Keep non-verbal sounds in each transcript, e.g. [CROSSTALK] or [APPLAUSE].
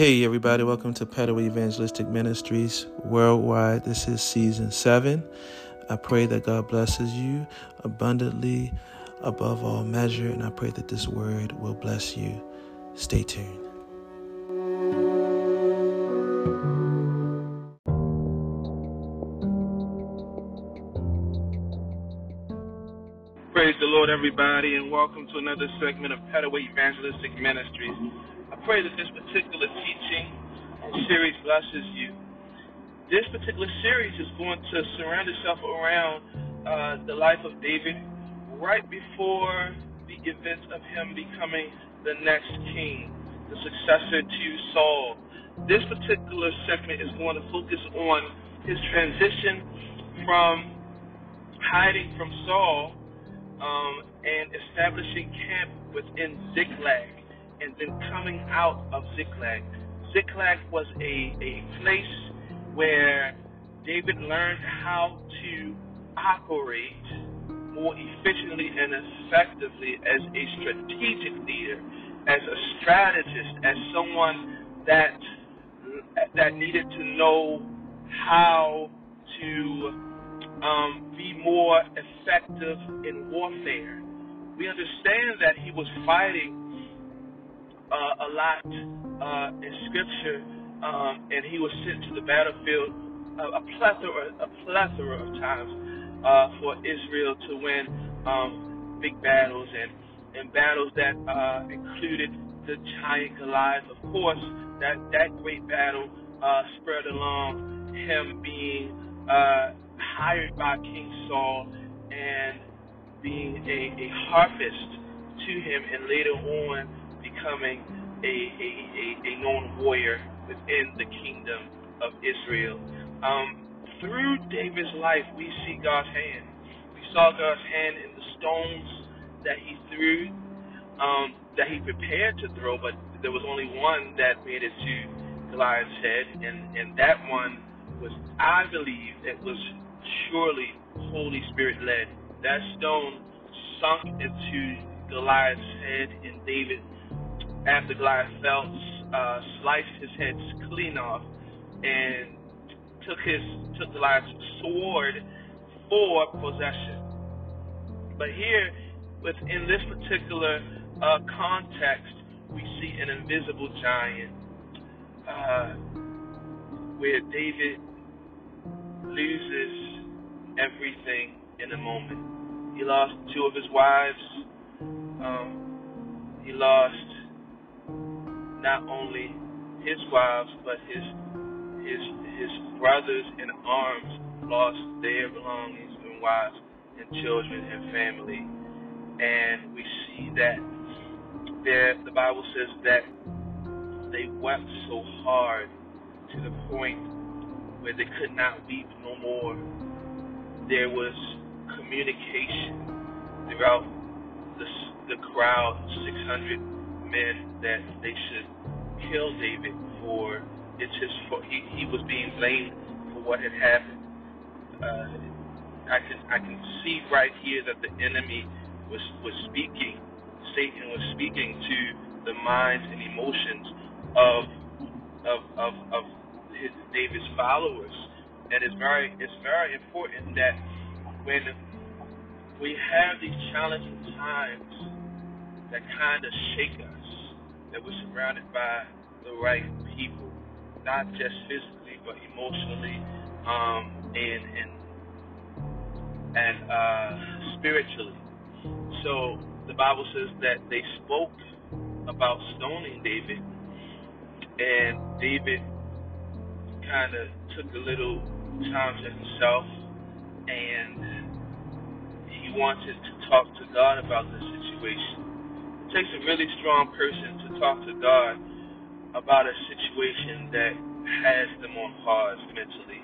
Hey, everybody, welcome to Petaway Evangelistic Ministries Worldwide. This is season seven. I pray that God blesses you abundantly above all measure, and I pray that this word will bless you. Stay tuned. Praise the Lord, everybody, and welcome to another segment of Petaway Evangelistic Ministries. Pray that this particular teaching series blesses you. This particular series is going to surround itself around uh, the life of David right before the event of him becoming the next king, the successor to Saul. This particular segment is going to focus on his transition from hiding from Saul um, and establishing camp within Ziklag and then coming out of Ziklag. Ziklag was a, a place where David learned how to operate more efficiently and effectively as a strategic leader, as a strategist, as someone that that needed to know how to um, be more effective in warfare. We understand that he was fighting uh, a lot uh, in Scripture, um, and he was sent to the battlefield a, a plethora, a plethora of times uh, for Israel to win um, big battles and and battles that uh, included the giant Goliath. Of course, that that great battle uh, spread along him being uh, hired by King Saul and being a, a harvest to him, and later on becoming a, a, a, a known warrior within the kingdom of Israel. Um, through David's life, we see God's hand. We saw God's hand in the stones that he threw, um, that he prepared to throw, but there was only one that made it to Goliath's head, and, and that one was, I believe, it was surely Holy Spirit led. That stone sunk into Goliath's head, and David, after Goliath fell, uh, sliced his head clean off and took his took Goliath's sword for possession. But here, within this particular uh, context, we see an invisible giant uh, where David loses everything in a moment. He lost two of his wives. Um, he lost not only his wives, but his his his brothers in arms lost their belongings and wives and children and family. And we see that there the Bible says that they wept so hard to the point where they could not weep no more there was communication throughout the, the crowd, 600 men, that they should kill David for it's his for he, he was being blamed for what had happened. Uh, I can I can see right here that the enemy was was speaking. Satan was speaking to the minds and emotions of of of, of his, David's followers and it's very it's very important that when we have these challenging times that kind of shake us, that we're surrounded by the right people, not just physically but emotionally, um, and and and uh, spiritually. So the Bible says that they spoke about stoning David, and David kind of took a little time to himself, and he wanted to talk to God about the situation. Takes a really strong person to talk to God about a situation that has them on pause mentally,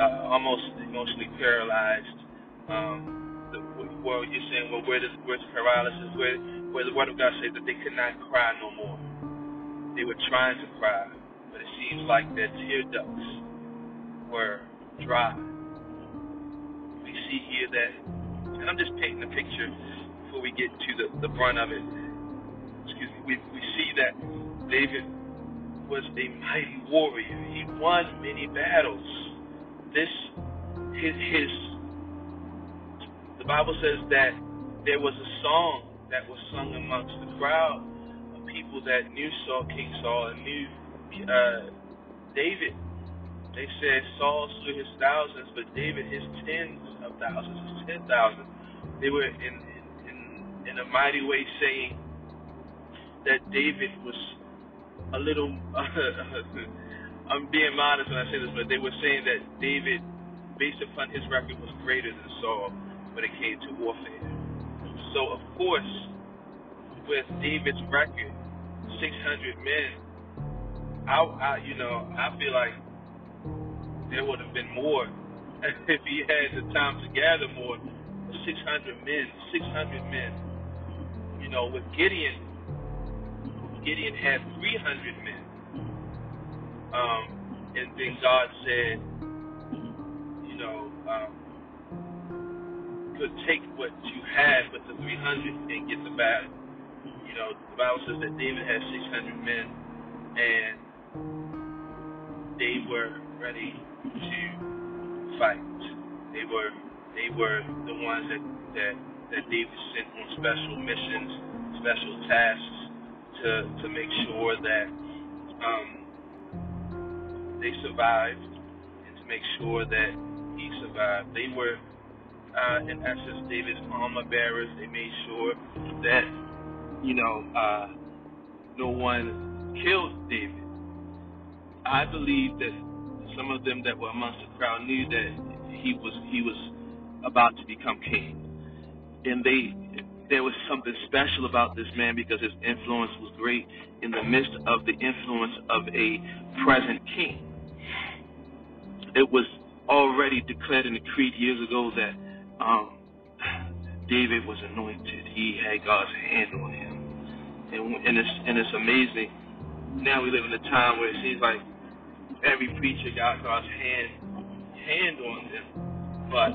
uh, almost emotionally paralyzed. Um, the, well, you're saying, well, where does where's paralysis? Where where the Word of God says that they could not cry no more. They were trying to cry, but it seems like their tear ducts were dry. We see here that, and I'm just painting a picture before we get to the, the brunt of it. Excuse me. We, we see that David was a mighty warrior. He won many battles. This his his the Bible says that there was a song that was sung amongst the crowd of people that knew Saul, King Saul, and knew uh, David. They said Saul slew his thousands, but David his tens of thousands, his ten thousands. They were in, in in in a mighty way saying that David was a little. [LAUGHS] I'm being modest when I say this, but they were saying that David, based upon his record, was greater than Saul when it came to warfare. So, of course, with David's record, 600 men, I, I you know, I feel like there would have been more [LAUGHS] if he had the time to gather more. 600 men, 600 men. You know, with Gideon, Gideon had 300 men. Um, and then God said, you know, um, could take what you had with the 300 and get the battle. You know, the Bible says that David had 600 men, and they were ready to fight. They were they were the ones that that that David sent on special missions, special tasks to to make sure that um, they survived and to make sure that he survived. They were, uh, in essence, David's armor bearers. They made sure that you know uh, no one killed David. I believe that some of them that were amongst the crowd knew that he was he was about to become king, and they there was something special about this man because his influence was great in the midst of the influence of a present king. It was already declared and decreed years ago that um, David was anointed. He had God's hand on him, and, and it's and it's amazing. Now we live in a time where it seems like every preacher got God's hand hand on them, but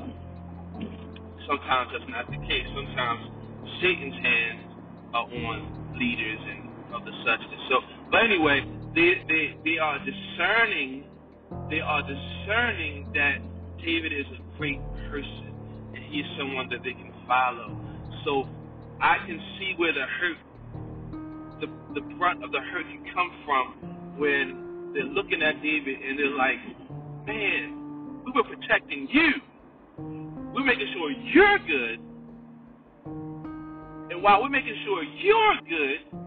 sometimes that's not the case. Sometimes Satan's hands are on leaders and of the such. So, but anyway, they they they are discerning. They are discerning that David is a great person and he is someone that they can follow. So I can see where the hurt, the the brunt of the hurt can come from when they're looking at David and they're like, man, we were protecting you. We're making sure you're good and while we're making sure you're good,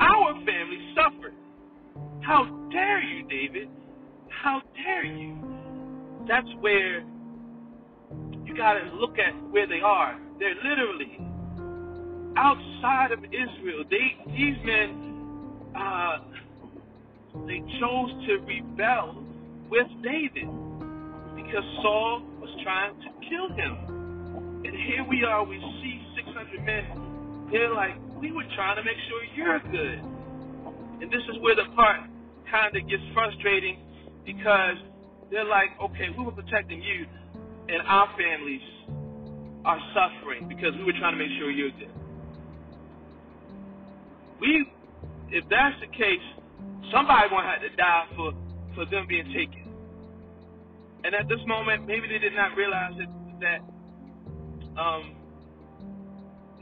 our family suffered. How dare you, David? How dare you? That's where you got to look at where they are. They're literally outside of Israel. They these men uh, they chose to rebel with David because Saul was trying to kill him. And here we are, we see 600 men, they're like, we were trying to make sure you're good. And this is where the part kind of gets frustrating because they're like, okay, we were protecting you, and our families are suffering because we were trying to make sure you're good. We, if that's the case, somebody gonna have to die for, for them being taken. And at this moment, maybe they did not realize that, that um,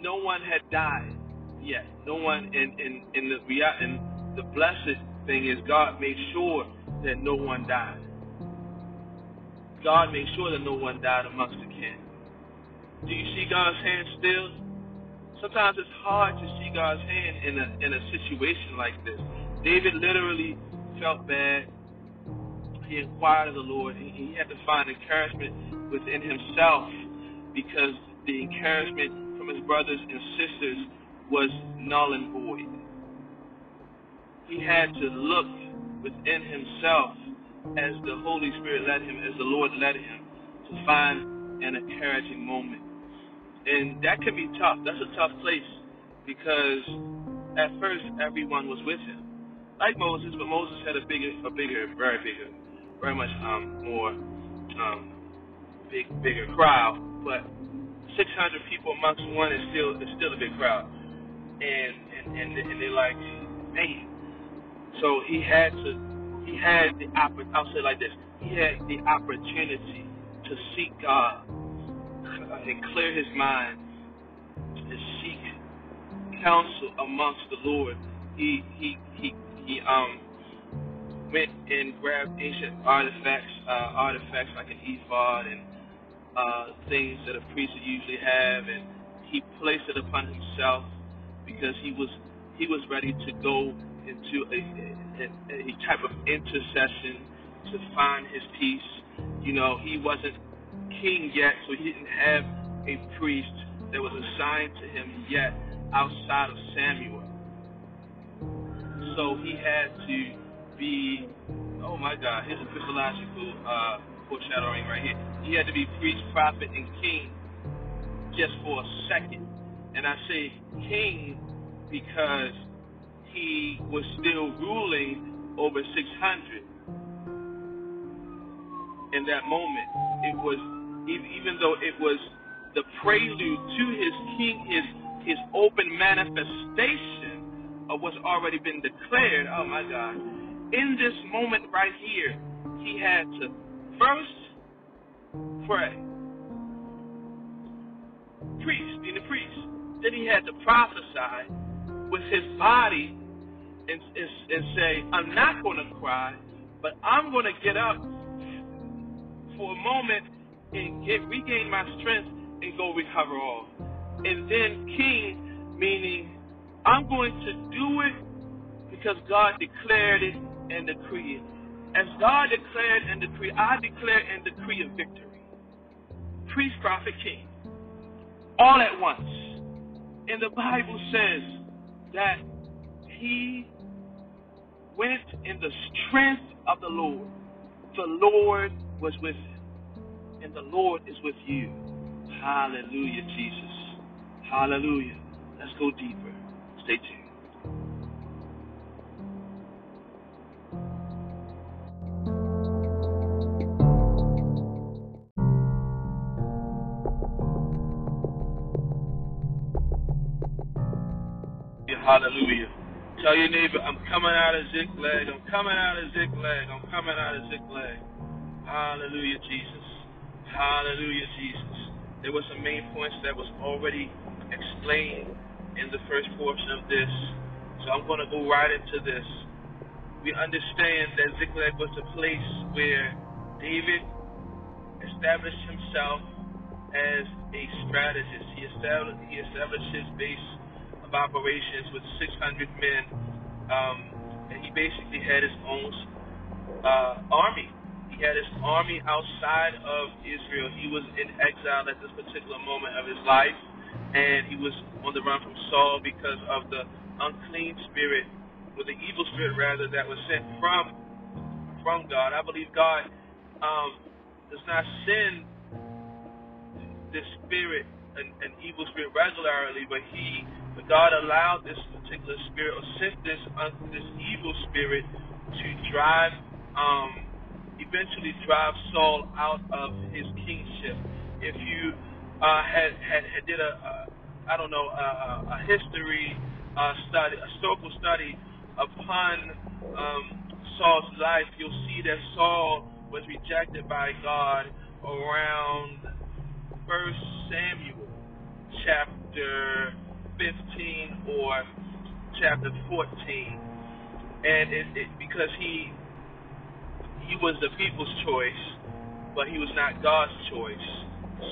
no one had died yet. No one, and in in the and the blessed thing is God made sure that no one died. God made sure that no one died amongst the kin. Do you see God's hand still? Sometimes it's hard to see God's hand in a in a situation like this. David literally felt bad. He inquired of the Lord. He, he had to find encouragement within himself because the encouragement from his brothers and sisters was null and void. He had to look within himself as the Holy Spirit led him, as the Lord led him, to find an encouraging moment. And that can be tough. That's a tough place because at first everyone was with him, like Moses, but Moses had a bigger, a bigger, very bigger, very much um, more um, big, bigger crowd. But 600 people amongst one is still is still a big crowd, and and and, and they're like, man, So he had to, he had the I'll say like this, he had the opportunity to seek God and clear his mind and seek counsel amongst the Lord. He he he he um went and grabbed ancient artifacts, uh, artifacts like an ephod and uh, things that a priest would usually have, and he placed it upon himself because he was he was ready to go into a, a, a type of intercession to find his peace. You know, he wasn't king yet, so he didn't have a priest that was assigned to him yet outside of Samuel. So he had to be, oh my God, his a uh, foreshadowing right here. He had to be priest, prophet, and king just for a second. And I say king because he was still ruling over 600 in that moment. It was even though it was the prelude to his king, his his open manifestation of what's already been declared. Oh my God! In this moment right here, he had to first pray, priest, being a priest. Then he had to prophesy with his body and, and, and say, "I'm not going to cry, but I'm going to get up for a moment and get regain my strength and go recover all. And then king, meaning I'm going to do it because God declared it and decreed it. As God declared and decreed, I declare and decree a victory. Priest, prophet, king. All at once. And the Bible says that he went in the strength of the Lord. The Lord was with him and the Lord is with you. Hallelujah, Jesus. Hallelujah. Let's go deeper. Stay tuned. Hallelujah. Tell your neighbor, I'm coming out of Ziklag. I'm coming out of Ziklag. I'm coming out of Ziklag. Hallelujah, Jesus. Hallelujah, Jesus. There were some main points that was already explained in the first portion of this. So I'm going to go right into this. We understand that Ziklag was the place where David established himself as a strategist. He established, he established his base of operations with 600 men, um, and he basically had his own uh, army He had his army outside of Israel. He was in exile at this particular moment of his life, and he was on the run from Saul because of the unclean spirit, or the evil spirit rather, that was sent from from God. I believe God um, does not send this spirit, an, an evil spirit, regularly, but He, but God allowed this particular spirit, or sent this uh, this evil spirit to drive. Um, eventually drive Saul out of his kingship. If you uh, had, had, had did a, a I don't know a, a history uh, study, a historical study upon um, Saul's life, you'll see that Saul was rejected by God around First Samuel chapter 15 or chapter 14, and it, it, because he he was the people's choice, but he was not God's choice.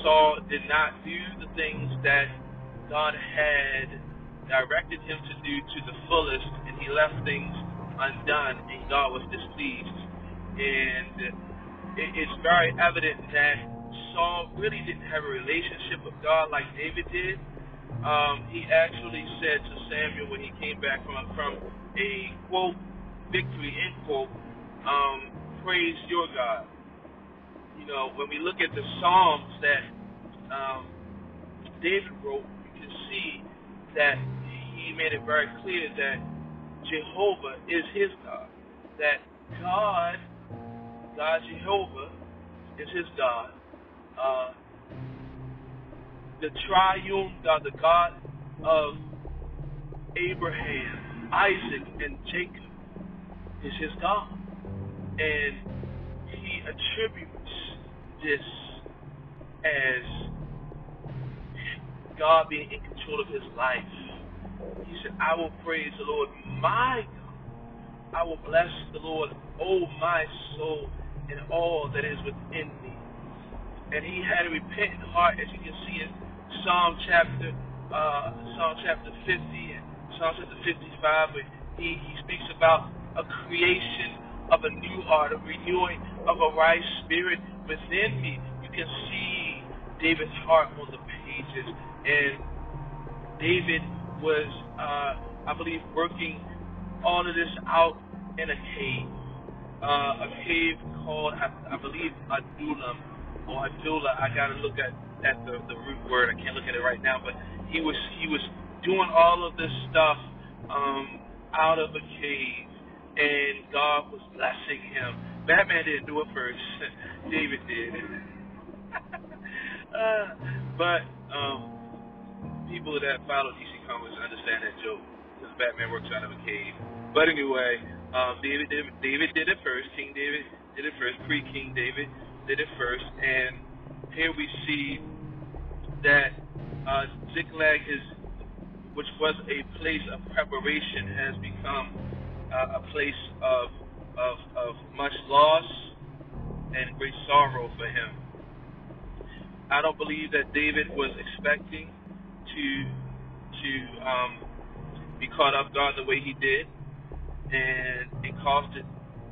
Saul did not do the things that God had directed him to do to the fullest, and he left things undone, and God was displeased. And it's very evident that Saul really didn't have a relationship with God like David did. Um, he actually said to Samuel when he came back from from a quote victory end quote, um, praise your God. You know, when we look at the Psalms that um, David wrote, you can see that he made it very clear that Jehovah is his God. That God, God Jehovah, is his God. Uh, the triune God, the God of Abraham, Isaac, and Jacob, is his God. And he attributes this as God being in control of his life. He said, I will praise the Lord my God. I will bless the Lord, oh my soul, and all that is within me. And he had a repentant heart, as you can see in Psalm chapter uh, Psalm chapter 50 and Psalm chapter 55, where he, he speaks about a creation of a new heart, a renewing of a right spirit within me. You can see David's heart on the pages, and David was, uh, I believe, working all of this out in a cave, uh, a cave called, I, I believe, Adullam or Adullah. I got to look at at the, the root word. I can't look at it right now, but he was he was doing all of this stuff um, out of a cave, and God was blessing him. Batman didn't do it first; [LAUGHS] David did. [LAUGHS] uh, but um, people that follow DC Comics understand that joke because Batman works out of a cave. But anyway, um, David did David did it first. King David did it first. Pre King David did it first, and here we see that uh, Ziklag is, which was a place of preparation, has become uh, a place of, of, of much loss and great sorrow for him. I don't believe that David was expecting to to um, be caught off guard the way he did, and it costed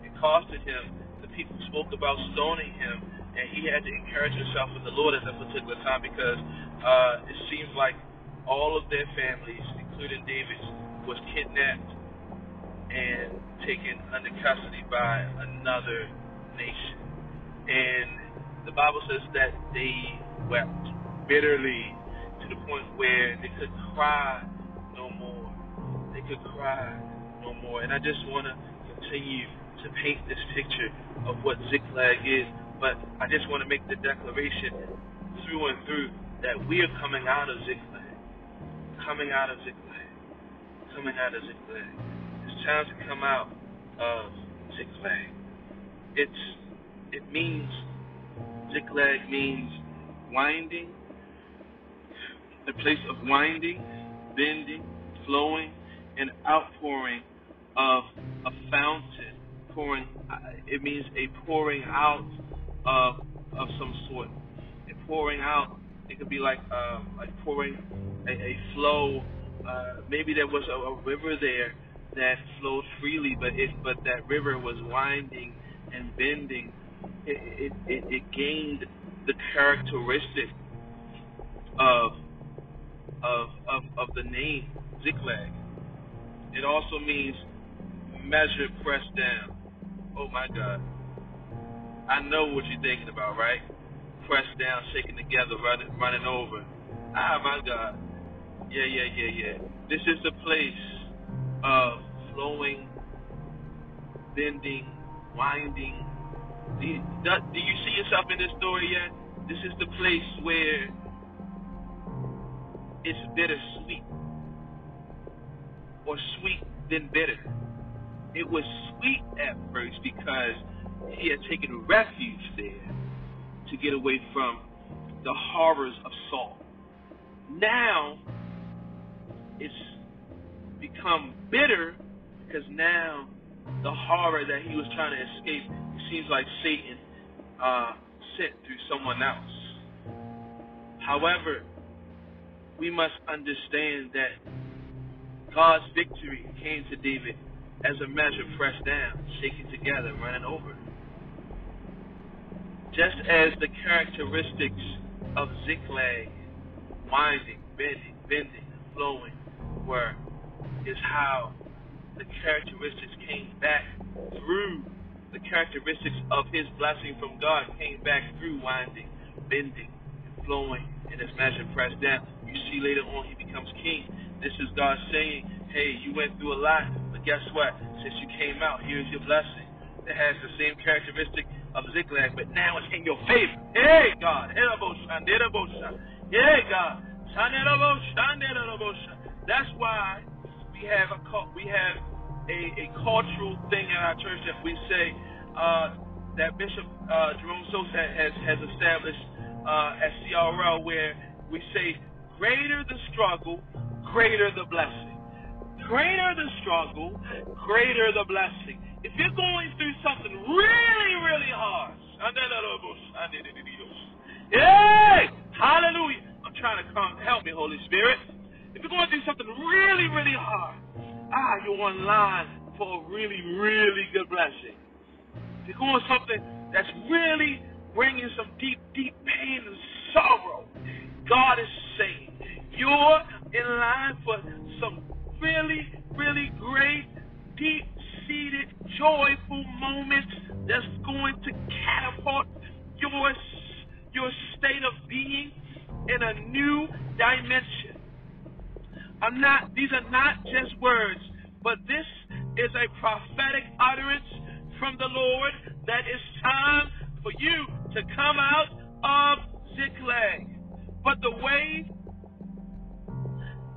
it costed him. The people spoke about stoning him, and he had to encourage himself with the Lord at that particular time because uh, it seems like all of their families, including David's, was kidnapped and taken under custody by another nation. And the Bible says that they wept bitterly to the point where they could cry no more. They could cry no more. And I just want to continue to paint this picture of what Ziklag is, but I just want to make the declaration through and through that we are coming out of Ziklag. Coming out of Ziklag. Coming out of Ziklag. It's time to come out of Ziklag. It's it means Ziklag means winding, the place of winding, bending, flowing, and outpouring of a fountain. Pouring uh, it means a pouring out of of some sort. And pouring out it could be like um, like pouring a, a flow. Uh, maybe there was a, a river there that flowed freely, but it but that river was winding and bending. It it, it, it gained the characteristic of of of of the name Ziklag. It also means measure pressed down. Oh my God. I know what you're thinking about, right? pressed down, shaking together, running, running over. Ah, my God. Yeah, yeah, yeah, yeah. This is the place of flowing, bending, winding. Do you, do you see yourself in this story yet? This is the place where it's bittersweet or sweet then bitter. It was sweet at first because he had taken refuge there to get away from the horrors of Saul. Now it's become bitter because now the horror that he was trying to escape seems like Satan uh, sent through someone else. However, we must understand that God's victory came to David as a measure pressed down, shaken together, running over just as the characteristics of Ziklag, winding, bending, bending, flowing, were, is how the characteristics came back through the characteristics of his blessing from God came back through winding, bending, and flowing, and as measure pressed down. You see later on he becomes king. This is God saying, Hey, you went through a lot, but guess what? Since you came out, here's your blessing. It has the same characteristic of Ziklag, but now it's in your favor. Hey, God. God. That's why we have a we have a, a cultural thing in our church that we say uh, that Bishop uh, Jerome Sosa has, has established uh, at CRL, where we say, greater the struggle, greater the blessing. Greater the struggle, greater the blessing. If you're going through something really, really hard, Yay! Hallelujah. I'm trying to come. Help me, Holy Spirit. If you're going through something really, really hard, ah, you're on line for a really, really good blessing. If you're going something that's really bringing some deep, deep pain and sorrow, God is saying, you're in line for some really, really great, deep seated, joyful moments that's going to catapult your, your state of being in a new dimension. I'm not, these are not just words, but this is a prophetic utterance from the Lord that it's time for you to come out of Ziklag. But the way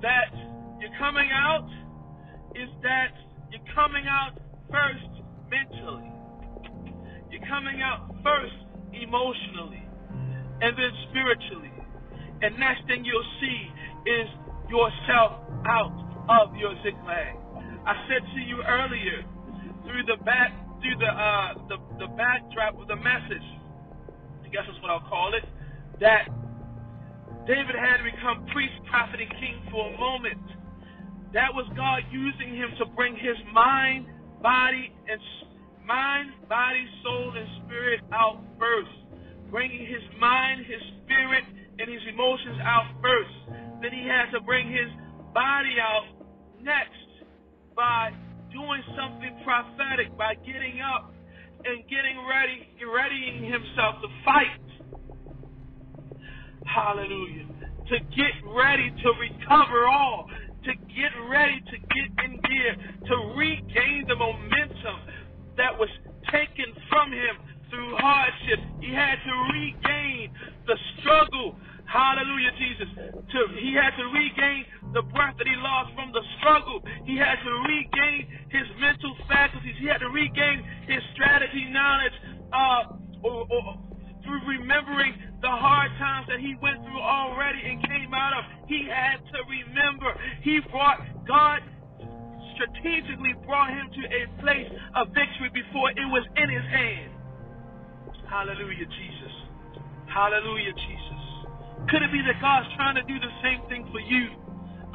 that you're coming out is that you're coming out first mentally. You're coming out first emotionally and then spiritually. And next thing you'll see is yourself out of your Ziklag. I said to you earlier through the back through the uh the, the backdrop of the message, I guess that's what I'll call it, that David had to become priest, prophet, and king for a moment. That was God using him to bring his mind, body, and mind, body, soul, and spirit out first. Bringing his mind, his spirit, and his emotions out first. Then he had to bring his body out next by doing something prophetic, by getting up and getting ready, readying himself to fight Hallelujah. To get ready to recover all, to get ready to get in gear, to regain the momentum that was taken from him through hardship. He had to regain the struggle. Hallelujah, Jesus. To, he had to regain the breath that he lost from the struggle. He had to regain his mental faculties. He had to regain his strategy knowledge uh, or, or, through remembering the hard times that he went through already and came out of. He had to remember. He brought God strategically brought him to a place of victory before it was in his hand. Hallelujah, Jesus. Hallelujah, Jesus. Could it be that God's trying to do the same thing for you?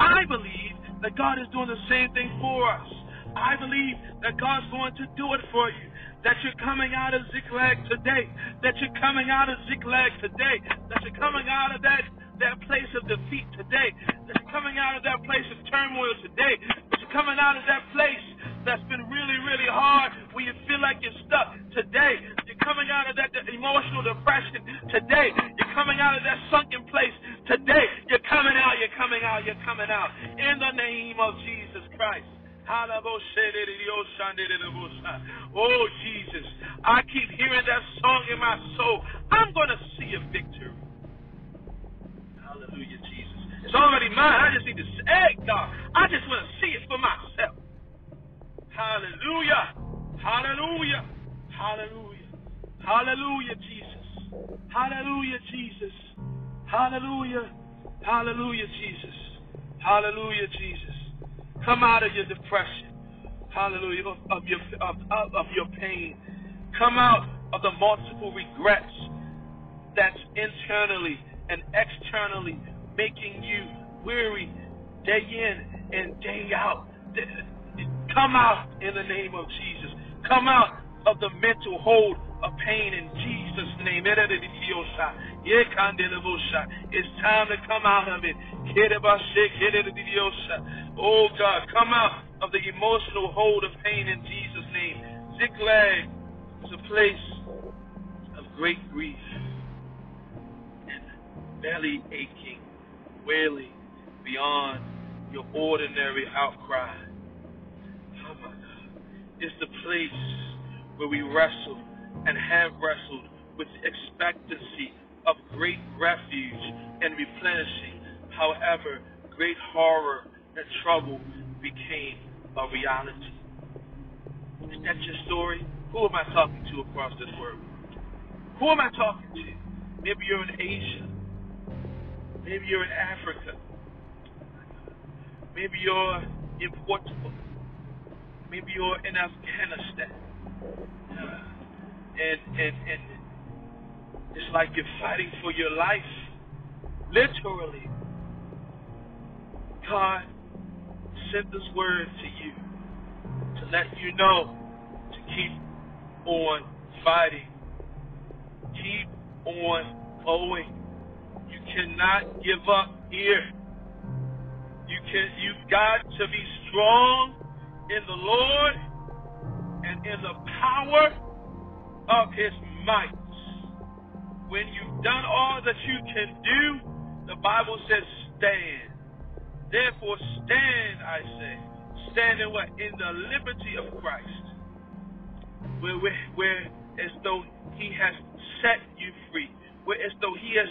I believe that God is doing the same thing for us. I believe that God's going to do it for you that you're coming out of Ziklag today, that you're coming out of Ziklag today, that you're coming out of that, that place of defeat today, that you're coming out of that place of turmoil today, that you're coming out of that place that's been really, really hard where you feel like you're stuck today. You're coming out of that emotional depression today. You're coming out of that sunken place today. You're coming out, you're coming out, you're coming out. In the name of Jesus Christ. Oh, Jesus. I keep hearing that song in my soul. I'm going to see a victory. Hallelujah, Jesus. It's already mine. I just need to say, God, I just want to see it for myself. Hallelujah. Hallelujah. Hallelujah. Hallelujah, Jesus. Hallelujah, Jesus. Hallelujah. Hallelujah, Jesus. Hallelujah, Jesus. Come out of your depression. Hallelujah. Of, your of, of, of your pain. Come out of the multiple regrets that's internally and externally making you weary day in and day out. Come out in the name of Jesus. Come out of the mental hold of pain in Jesus' name. It's time to come out of it. Oh God, come out of the emotional hold of pain in Jesus' name. Ziklag is a place of great grief and belly aching, wailing beyond your ordinary outcry. Oh my God. It's the place where we wrestle and have wrestled with expectancy of great refuge and replenishing. However, great horror and trouble became a reality. Is that your story? Who am I talking to across this world? Who am I talking to? Maybe you're in Asia. Maybe you're in Africa. Maybe you're in Portugal. Maybe you're in Afghanistan. And and and it's like you're fighting for your life. Literally. God sent this word to you to let you know to keep on fighting. Keep on going. You cannot give up here. You can you've got to be strong in the Lord and in the power of his might. When you've done all that you can do, the Bible says stand. Therefore stand, I say. Stand in what? In the liberty of Christ. Where, where, where as though he has set you free. Where as though he has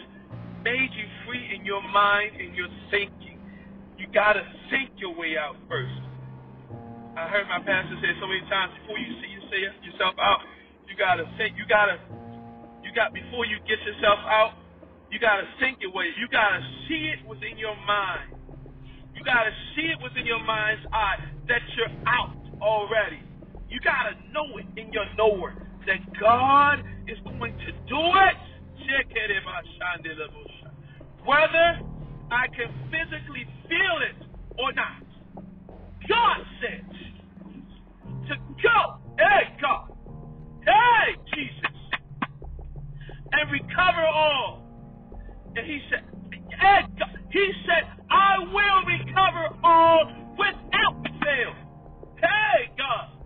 made you free in your mind and your thinking. You gotta think your way out first. I heard my pastor say so many times before you see you yourself out, you gotta think. You gotta you got before you get yourself out, you gotta think your way. You gotta see it within your mind. You gotta see it within your mind's eye that you're out already. You gotta know it in your knower that God is going to do it. Whether I can physically feel it or not. God said to go. Hey, God. Hey, Jesus and recover all. And he said, he said, I will recover all without fail. Hey, God.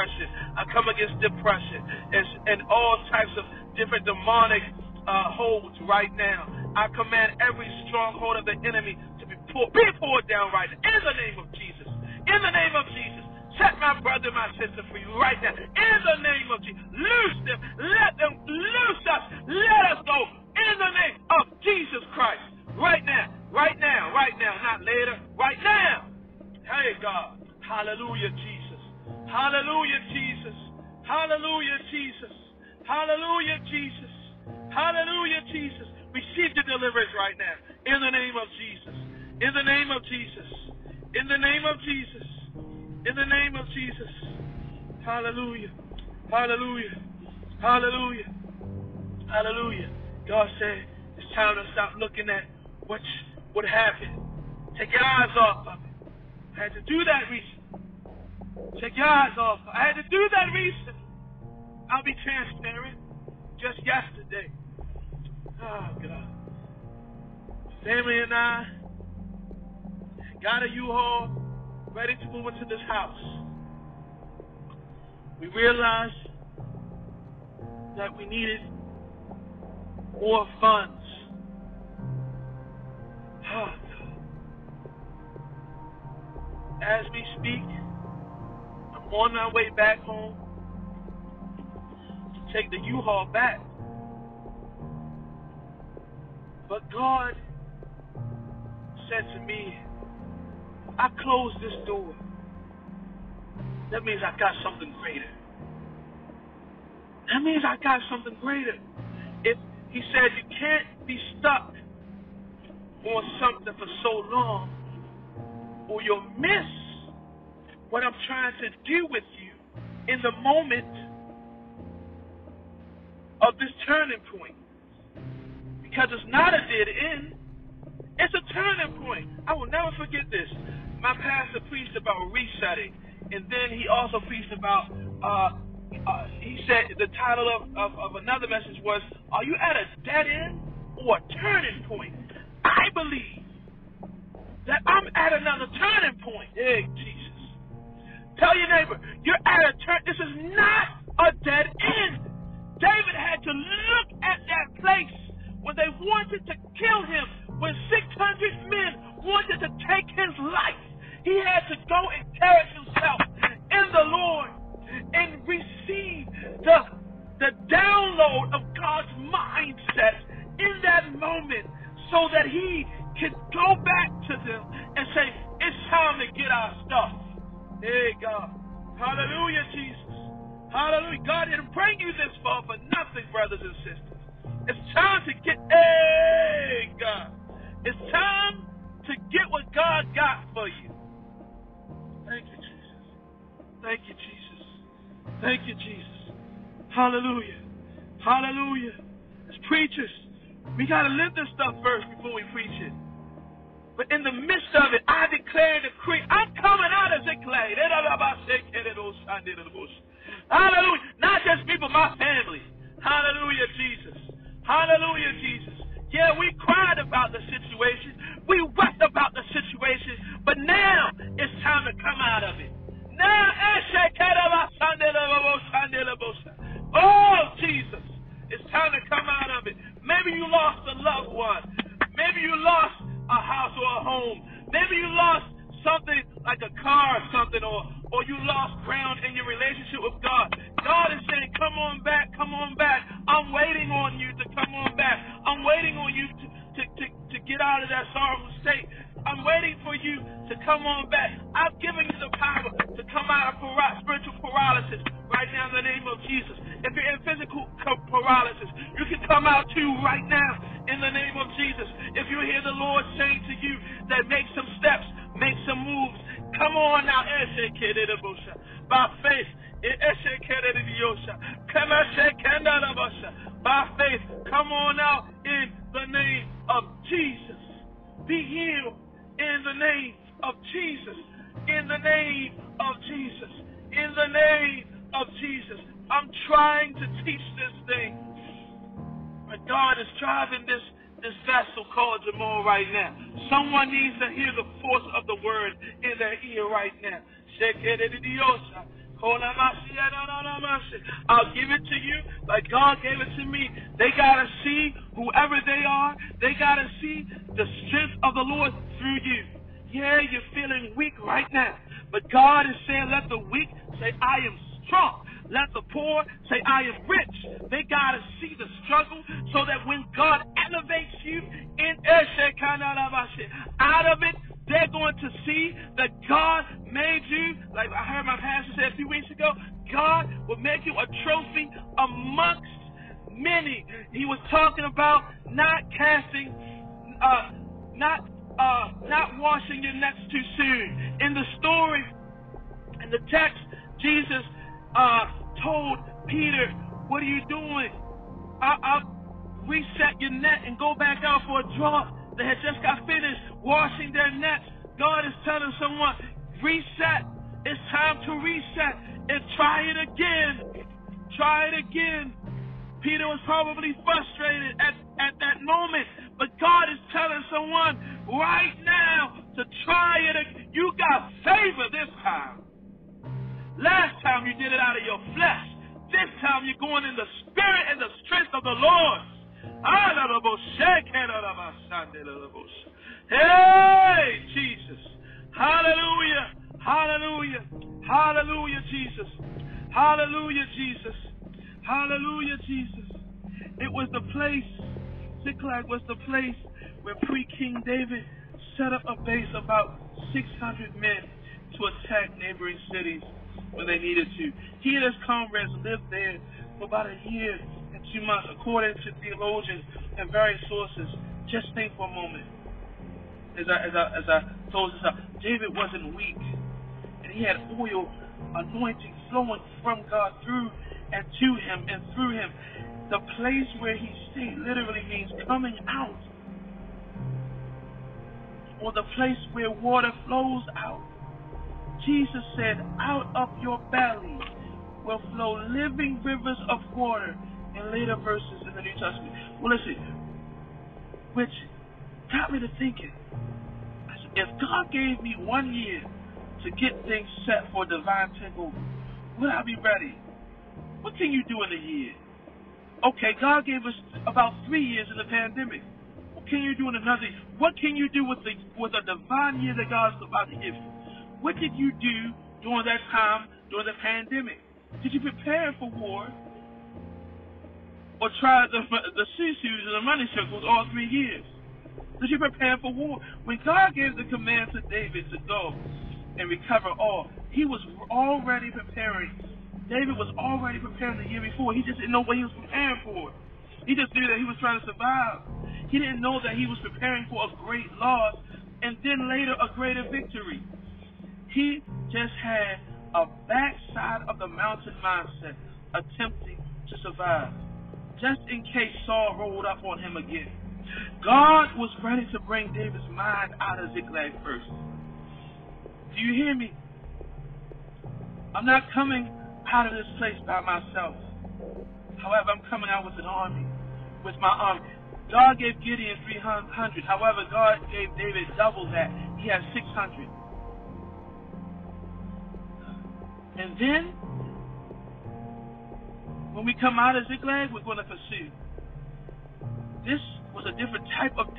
I come against depression and, and all types of different demonic uh, holds right now. I command every stronghold of the enemy to be pulled, be pulled down right now. In the name of Jesus. In the name of Jesus. Set my brother, and my sister free right now. In the name of Jesus. Loose them. Let them loose us. Let us go. In the name of Jesus Christ. Right now. Right now. Right now. Not later. Right now. Hey, God. Hallelujah, Jesus. Hallelujah, Jesus. Hallelujah, Jesus. Hallelujah, Jesus. Hallelujah, Jesus. Receive the deliverance right now. In the name of Jesus. In the name of Jesus. In the name of Jesus. In the name of Jesus. Hallelujah. Hallelujah. Hallelujah. Hallelujah. God said it's time to stop looking at what what happened. Take your eyes off of it. I had to do that recently. Take your eyes off. I had to do that recently. I'll be transparent. Just yesterday. Oh God. Family and I got a U-Haul ready to move into this house, we realized that we needed more funds. Ah, As we speak, on our way back home to take the U-Haul back. But God said to me, I closed this door, that means I got something greater. That means I got something greater. If he said you can't be stuck on something for so long, or you'll miss what I'm trying to do with you in the moment of this turning point. Because it's not a dead end, it's a turning point. I will never forget this my pastor preached about resetting, and then he also preached about. Uh, uh, he said the title of, of, of another message was, "Are you at a dead end or a turning point?" I believe that I'm at another turning point. Tell your neighbor you're at a turn. This is not a dead end. David had to look at that place when they wanted to kill him, when 600 men wanted to take his life. He had to go and carry himself in the Lord and receive the, the download of God's mindset in that moment so that he could go back to them and say, It's time to get our stuff. Hey, God. Hallelujah, Jesus. Hallelujah. God didn't bring you this far for nothing, brothers and sisters. It's time to get, hey, God. It's time to get what God got for you. Thank you, Jesus. Thank you, Jesus. Thank you, Jesus. Hallelujah. Hallelujah. As preachers, we got to live this stuff first before we preach it. But in the midst of it, I declare and decree, I'm coming out of Ziklag. Hallelujah. Not just me, but my family. Hallelujah, Jesus. Hallelujah, Jesus. Yeah, we cried about the situation. We wept about the situation. But now it's time to come out of it. They're going to see that God made you, like I heard my pastor say a few weeks ago, God will make you a trophy amongst many. He was talking about not casting, uh, not uh, not washing your nets too soon. In the story, in the text, Jesus uh, told Peter, What are you doing? I- I'll reset your net and go back out for a draw. They had just got finished washing their nets. God is telling someone, Reset. It's time to reset and try it again. Try it again. Peter was probably frustrated at, at that moment, but God is telling someone right now to try it. Again. You got favor this time. Last time you did it out of your flesh. This time you're going in the spirit and the strength of the Lord. Hey, Jesus. Hallelujah. Hallelujah. Hallelujah, Jesus. Hallelujah, Jesus. Hallelujah, Jesus. It was the place, Ziklag was the place where pre King David set up a base about 600 men to attack neighboring cities when they needed to. He and his comrades lived there for about a year two months, according to theologians and various sources. Just think for a moment. As I, as I, as I this up, David wasn't weak, and he had oil, anointing flowing from God through and to him and through him. The place where he stayed literally means coming out, or the place where water flows out. Jesus said, Out of your belly will flow living rivers of water later verses in the New Testament. Well, listen, which got me to thinking. If God gave me one year to get things set for divine takeover, would I be ready? What can you do in a year? Okay, God gave us about three years in the pandemic. What can you do in another? Year? What can you do with the with a divine year that God's about to give you? What did you do during that time, during the pandemic? Did you prepare for war? Or try the, the sisus and the money circles all three years? Did you prepare for war? When God gave the command to David to go and recover all, he was already preparing. David was already preparing the year before. He just didn't know what he was preparing for. He just knew that he was trying to survive. He didn't know that he was preparing for a great loss and then later a greater victory. He just had a backside of the mountain mindset, attempting to survive, just in case Saul rolled up on him again. God was ready to bring David's mind out of Ziklag first. Do you hear me? I'm not coming out of this place by myself. However, I'm coming out with an army, with my army. God gave Gideon 300. However, God gave David double that. He had 600. And then, when we come out of Ziklag, we're going to pursue. This was a different type of,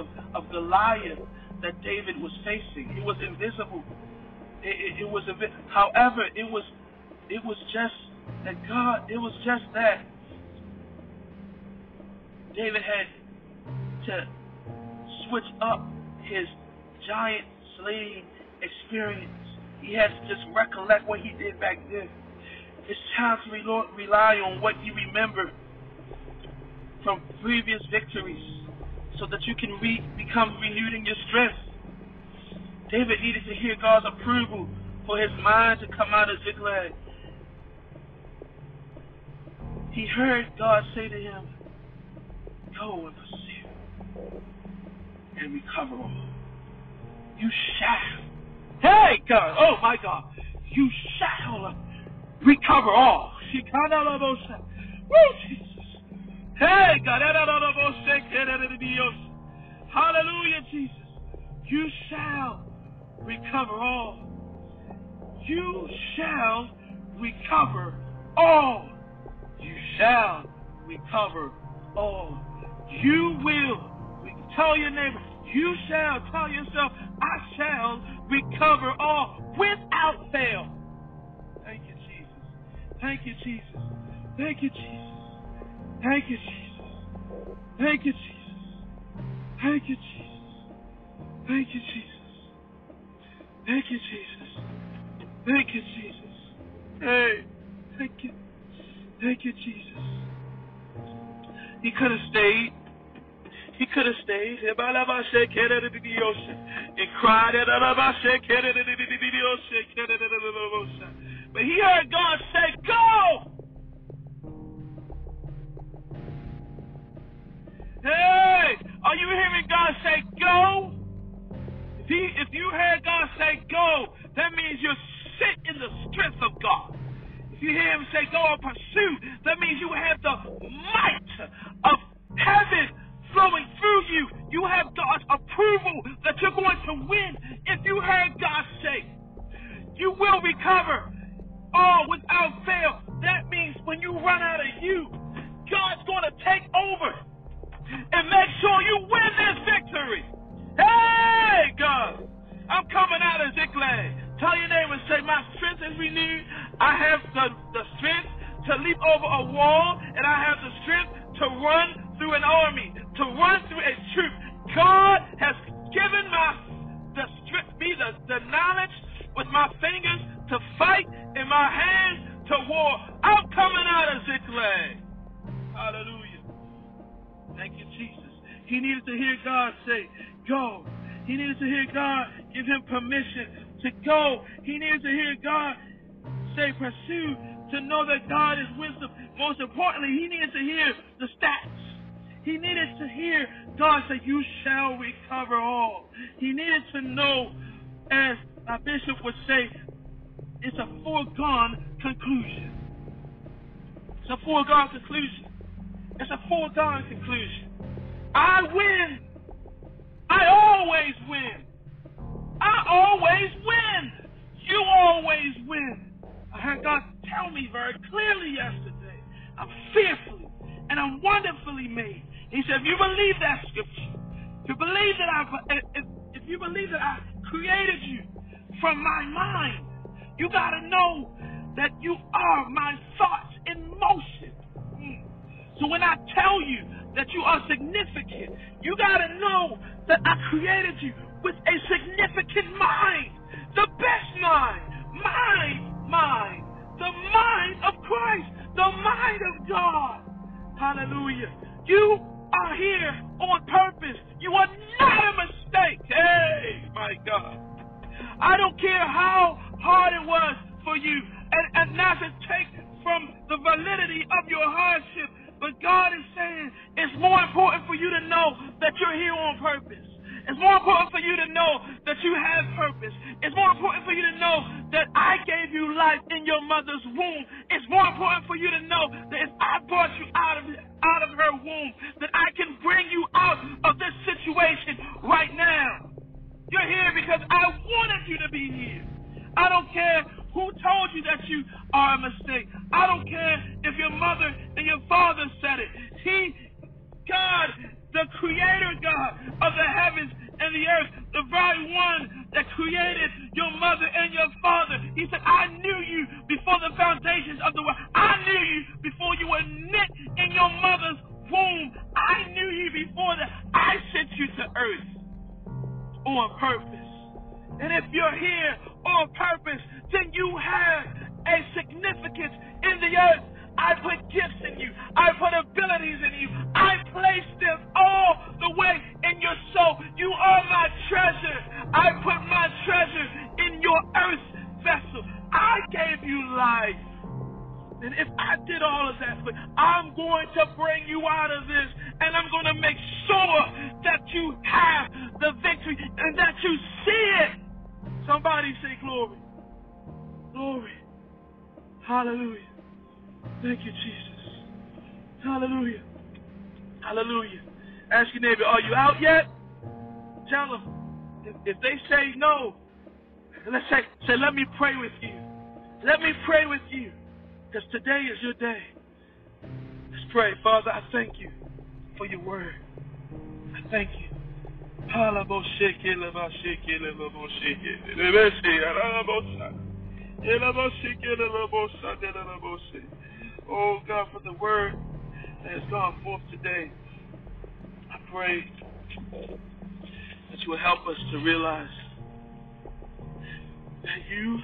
of, of Goliath that David was facing. It was invisible. It, it, it was, however, it was, it was just that God. It was just that David had to switch up his giant slaying experience he has to just recollect what he did back then. It's time to rely on what you remember from previous victories so that you can re- become renewed in your strength. David needed to hear God's approval for his mind to come out of Ziklag. He heard God say to him, Go and pursue and recover all. You shall Hey, God. Oh, my God. You shall recover all. Hey, God. Hallelujah, Jesus. You shall recover all. You shall recover all. You shall recover all. You will. Tell your neighbor, you shall. Tell yourself, I shall recover all without fail. Thank you, Jesus. Thank you, Jesus. Thank you, Jesus. Thank you, Jesus. Thank you, Jesus. Thank you, Jesus. Thank you, Jesus. Thank you, Jesus. Hey, thank you. Thank you, Jesus. He could have stayed. He could have stayed and cried. But he heard God say, Go! Hey, are you hearing God say, Go? If, he, if you heard God say, Go, that means you're sit in the strength of God. If you hear Him say, Go and pursue, that means you have the might of heaven flowing through you. You have God's approval that you're going to win. If you heard God say, You will recover all without fail. That means when you run out of you, God's going to take over and make sure you win this victory. Hey, God, I'm coming out of Ziklag. Tell your neighbor, and say, My strength is renewed. I have the, the strength to leap over a wall, and I have the strength to run through an army, to run through a troop. God has given my the strength, me the, the knowledge with my fingers to fight and my hands to war. I'm coming out of Ziklag. Hallelujah. Thank you, Jesus. He needed to hear God say, Go. He needed to hear God give him permission to go. He needed to hear God say, Pursue, to know that God is wisdom. Most importantly, he needed to hear the stats. He needed to hear God say, You shall recover all. He needed to know, as a bishop would say, it's a foregone conclusion. It's a foregone conclusion. It's a foregone conclusion. I win. I always win. I always win. You always win. I heard God tell me very clearly yesterday. I'm fearfully and I'm wonderfully made. He said, if you believe that scripture, if you believe that I, if, if you believe that I created you from my mind, you got to know that you are my thoughts in motion. Mm. So when I tell you that you are significant, you got to know that I created you with a significant mind, the best mind, mind, mind, the mind of Christ, the mind of God. Hallelujah. You are here on purpose. You are not a mistake. Hey, my God. I don't care how hard it was for you, and, and not to take from the validity of your hardship, but God is saying it's more important for you to know that you're here on purpose. It's more important for you to know that you have purpose. It's more important for you to know that I gave you life in your mother's womb. It's more important for you to know that if I brought you out of out of her womb, that I can bring you out of this situation right now. You're here because I wanted you to be here. I don't care who told you that you are a mistake. I don't care if your mother and your father said it. He, God, the creator God of the heavens and the earth, the very one that created your mother and your father. He said, I knew you before the foundations of the world. I knew you before you were knit in your mother's on purpose. And if you're here on purpose, then you have a significance in the earth. I put gifts in you. I put abilities in you. I placed them all the way in your soul. You are my treasure. I put my treasure in your earth vessel. I gave you life. And if I did all of that, but I'm going to bring you out of this and I'm going to make sure that you have the victory and that you see it. Somebody say glory. Glory. Hallelujah. Thank you, Jesus. Hallelujah. Hallelujah. Ask your neighbor, are you out yet? Tell them. If, if they say no, let's say, say, let me pray with you. Let me pray with you. Because today is your day. Let's pray. Father, I thank you for your word. I thank you. Oh God, for the word that has gone forth today, I pray that you will help us to realize that you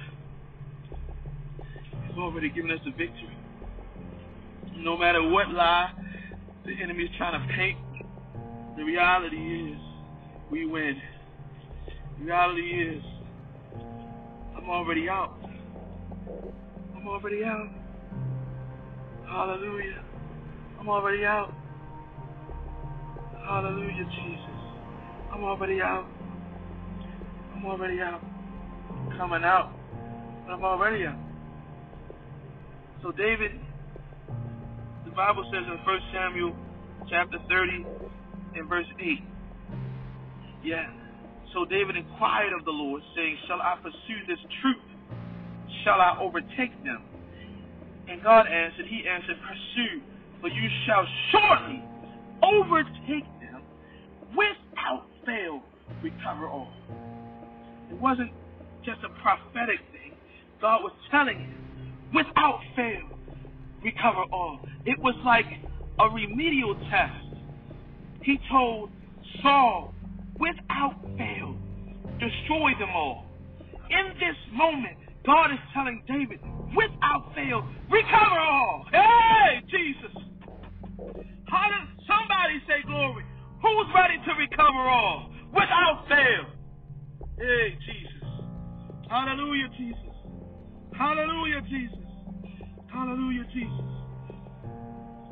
already given us the victory. No matter what lie the enemy is trying to paint, the reality is we win. The reality is I'm already out. I'm already out. Hallelujah. I'm already out. Hallelujah, Jesus. I'm already out. I'm already out. Coming out. But I'm already out. So David, the Bible says in 1 Samuel chapter 30 and verse 8. Yeah. So David inquired of the Lord, saying, Shall I pursue this troop? Shall I overtake them? And God answered, He answered, Pursue, for you shall surely overtake them without fail, recover all. It wasn't just a prophetic thing. God was telling him, without fail, recover all. It was like a remedial test. He told Saul, without fail, destroy them all. In this moment, God is telling David, without fail, recover all. Hey, Jesus. How somebody say glory? Who's ready to recover all without fail? Hey, Jesus. Hallelujah, Jesus. Hallelujah, Jesus. Hallelujah, Jesus.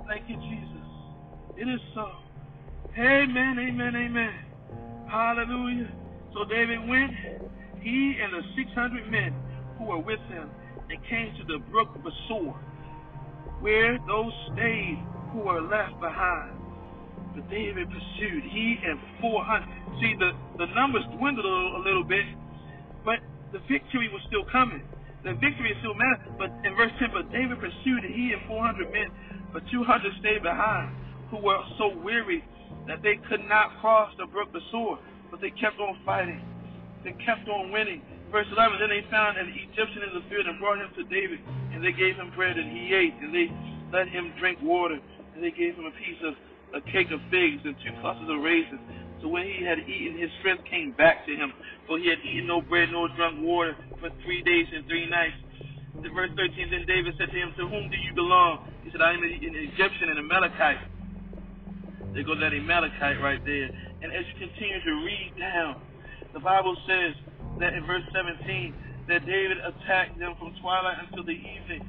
Thank you, Jesus. It is so. Amen, amen, amen. Hallelujah. So David went, he and the 600 men who were with him, and came to the brook of Besor, where those stayed who were left behind. But David pursued, he and 400. See, the, the numbers dwindled a little, a little bit, but the victory was still coming. The victory is still mad. But in verse 10, but David pursued, and he and 400 men, but 200 stayed behind, who were so weary that they could not cross the brook Besor, but they kept on fighting. They kept on winning. Verse 11, then they found an Egyptian in the field and brought him to David, and they gave him bread, and he ate, and they let him drink water, and they gave him a piece of a cake of figs and two clusters of raisins. So when he had eaten, his strength came back to him, for he had eaten no bread nor drunk water for three days and three nights. In verse 13, then David said to him, To whom do you belong? He said, I am an Egyptian and a Amalekite. There goes that Amalekite right there. And as you continue to read down, the Bible says that in verse 17, that David attacked them from twilight until the evening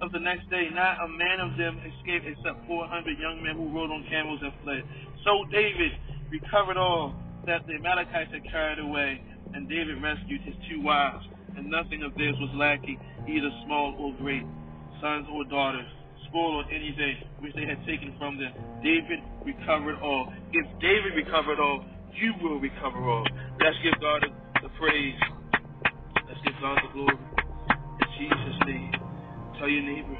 of the next day. Not a man of them escaped except 400 young men who rode on camels and fled. So David recovered all that the Amalekites had carried away, and David rescued his two wives, and nothing of theirs was lacking, either small or great, sons or daughters, spoil or anything which they had taken from them. David recovered all. If David recovered all, you will recover all. Let's give God the praise. Let's give God the glory. In Jesus' name. Tell your neighbor,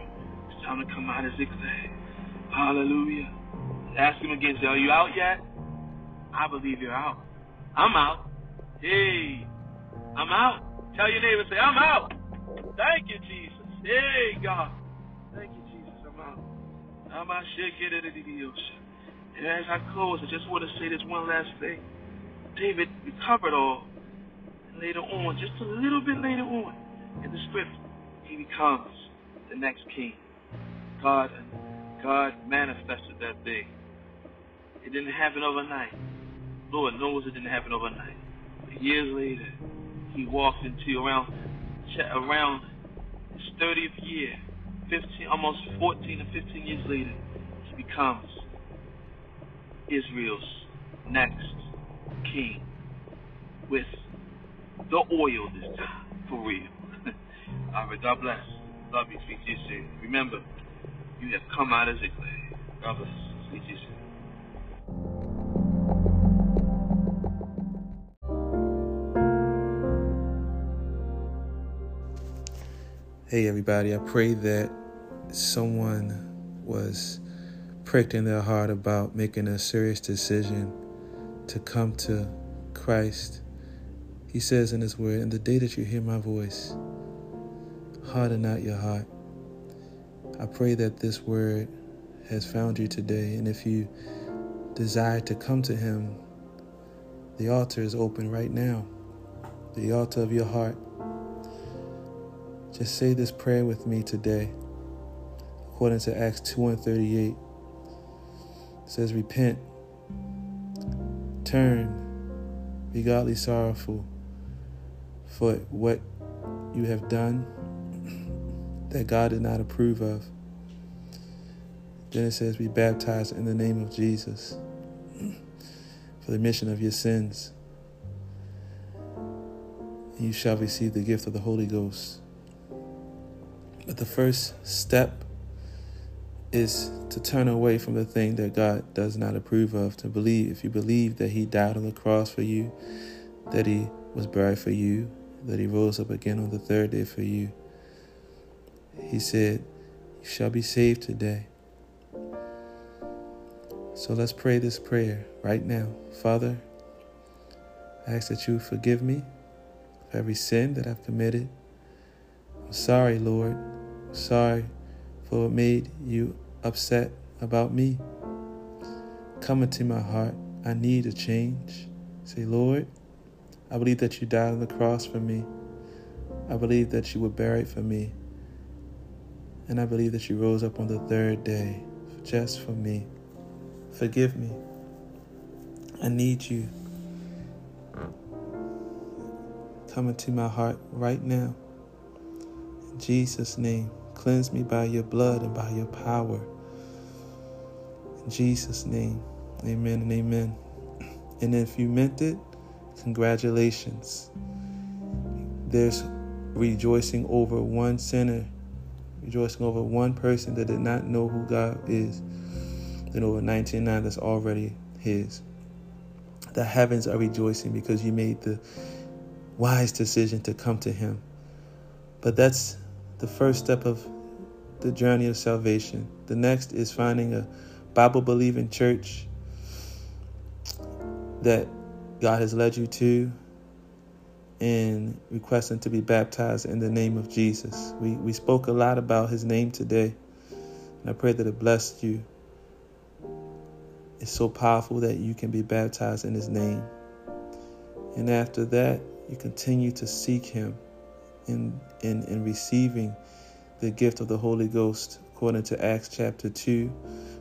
it's time to come out of Ziklag. Hallelujah. Ask him again, say, Are you out yet? I believe you're out. I'm out. Hey, I'm out. Tell your neighbor, say, I'm out. Thank you, Jesus. Hey, God. Thank you, Jesus. I'm out. I'm out. Should get into the ocean. And as I close, I just want to say this one last thing. David recovered all. And later on, just a little bit later on in the script, he becomes the next king. God, God manifested that day. It didn't happen overnight. Lord knows it didn't happen overnight. But years later, he walked into around around his 30th year, 15, almost 14 or 15 years later, he becomes Israel's next king with the oil this time, for real. [LAUGHS] All right, God bless. Love you. Speak to you soon. Remember, you have come out of Ziklag. God bless. Speak to you soon. Hey, everybody, I pray that someone was pricked in their heart about making a serious decision to come to Christ. He says in His Word, In the day that you hear my voice, harden not your heart. I pray that this word has found you today, and if you desire to come to Him, the altar is open right now, the altar of your heart. Just say this prayer with me today. According to Acts 2 and 38, it says, Repent, turn, be godly sorrowful for what you have done that God did not approve of. Then it says, Be baptized in the name of Jesus for the remission of your sins. You shall receive the gift of the Holy Ghost. But the first step is to turn away from the thing that God does not approve of, to believe. If you believe that He died on the cross for you, that He was buried for you, that He rose up again on the third day for you, He said, You shall be saved today. So let's pray this prayer right now. Father, I ask that you forgive me for every sin that I've committed. Sorry, Lord. Sorry for what made you upset about me. Come into my heart. I need a change. Say, Lord, I believe that you died on the cross for me. I believe that you were buried for me. And I believe that you rose up on the third day just for me. Forgive me. I need you. Come into my heart right now. Jesus' name, cleanse me by your blood and by your power. In Jesus' name, amen and amen. And if you meant it, congratulations. There's rejoicing over one sinner, rejoicing over one person that did not know who God is than over 99 that's already His. The heavens are rejoicing because you made the wise decision to come to Him. But that's the first step of the journey of salvation. The next is finding a Bible believing church that God has led you to and requesting to be baptized in the name of Jesus. We, we spoke a lot about his name today, and I pray that it blessed you It's so powerful that you can be baptized in his name. And after that, you continue to seek him in, in, in receiving the gift of the Holy Ghost, according to Acts chapter 2,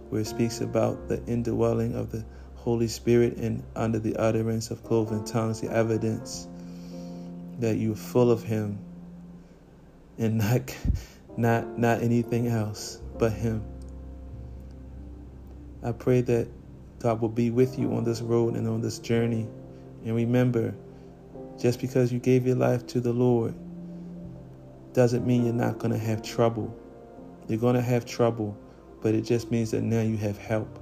where it speaks about the indwelling of the Holy Spirit and under the utterance of cloven tongues, the evidence that you're full of him and not not not anything else but him. I pray that God will be with you on this road and on this journey. And remember, just because you gave your life to the Lord doesn't mean you're not going to have trouble. You're going to have trouble, but it just means that now you have help.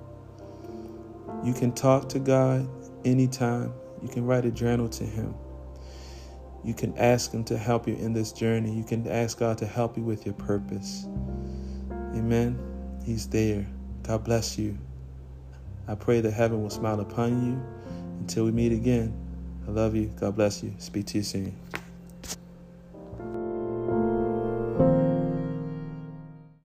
You can talk to God anytime. You can write a journal to Him. You can ask Him to help you in this journey. You can ask God to help you with your purpose. Amen. He's there. God bless you. I pray that heaven will smile upon you. Until we meet again, I love you. God bless you. Speak to you soon.